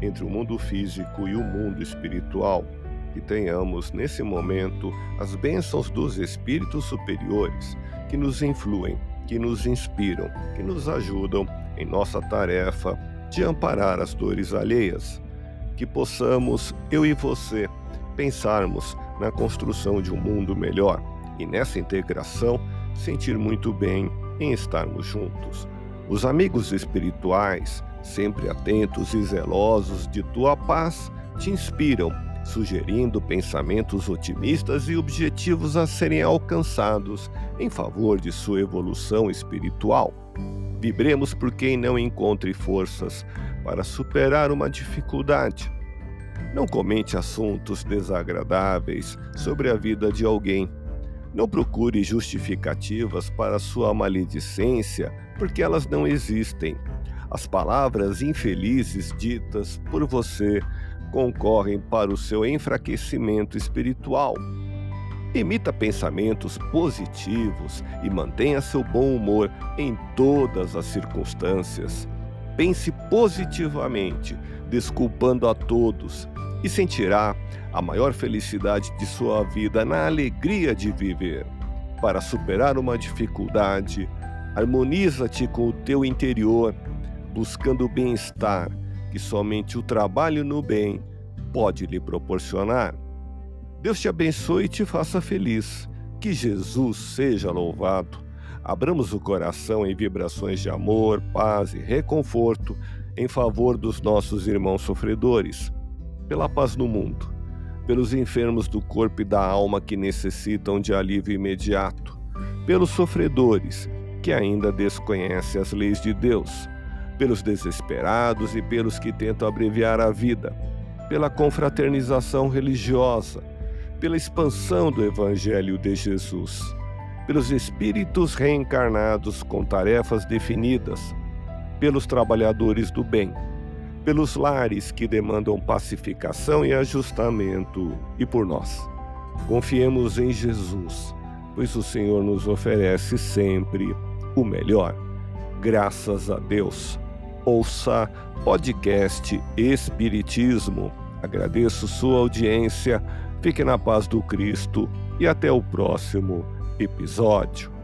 entre o mundo físico e o mundo espiritual que tenhamos nesse momento as bênçãos dos espíritos superiores que nos influem, que nos inspiram, que nos ajudam em nossa tarefa de amparar as dores alheias. Que possamos, eu e você, pensarmos na construção de um mundo melhor e nessa integração sentir muito bem em estarmos juntos. Os amigos espirituais, sempre atentos e zelosos de tua paz, te inspiram sugerindo pensamentos otimistas e objetivos a serem alcançados em favor de sua evolução espiritual. Vibremos por quem não encontre forças para superar uma dificuldade. Não comente assuntos desagradáveis sobre a vida de alguém. Não procure justificativas para sua maledicência, porque elas não existem. As palavras infelizes ditas por você concorrem para o seu enfraquecimento espiritual. Emita pensamentos positivos e mantenha seu bom humor em todas as circunstâncias. Pense positivamente, desculpando a todos, e sentirá a maior felicidade de sua vida na alegria de viver. Para superar uma dificuldade, harmoniza-te com o teu interior, buscando o bem-estar que somente o trabalho no bem pode lhe proporcionar. Deus te abençoe e te faça feliz. Que Jesus seja louvado. Abramos o coração em vibrações de amor, paz e reconforto em favor dos nossos irmãos sofredores, pela paz no mundo, pelos enfermos do corpo e da alma que necessitam de alívio imediato, pelos sofredores que ainda desconhecem as leis de Deus pelos desesperados e pelos que tentam abreviar a vida, pela confraternização religiosa, pela expansão do Evangelho de Jesus, pelos espíritos reencarnados com tarefas definidas, pelos trabalhadores do bem, pelos lares que demandam pacificação e ajustamento e por nós. Confiemos em Jesus, pois o Senhor nos oferece sempre o melhor. Graças a Deus ouça podcast Espiritismo. Agradeço sua audiência, fique na paz do Cristo e até o próximo episódio.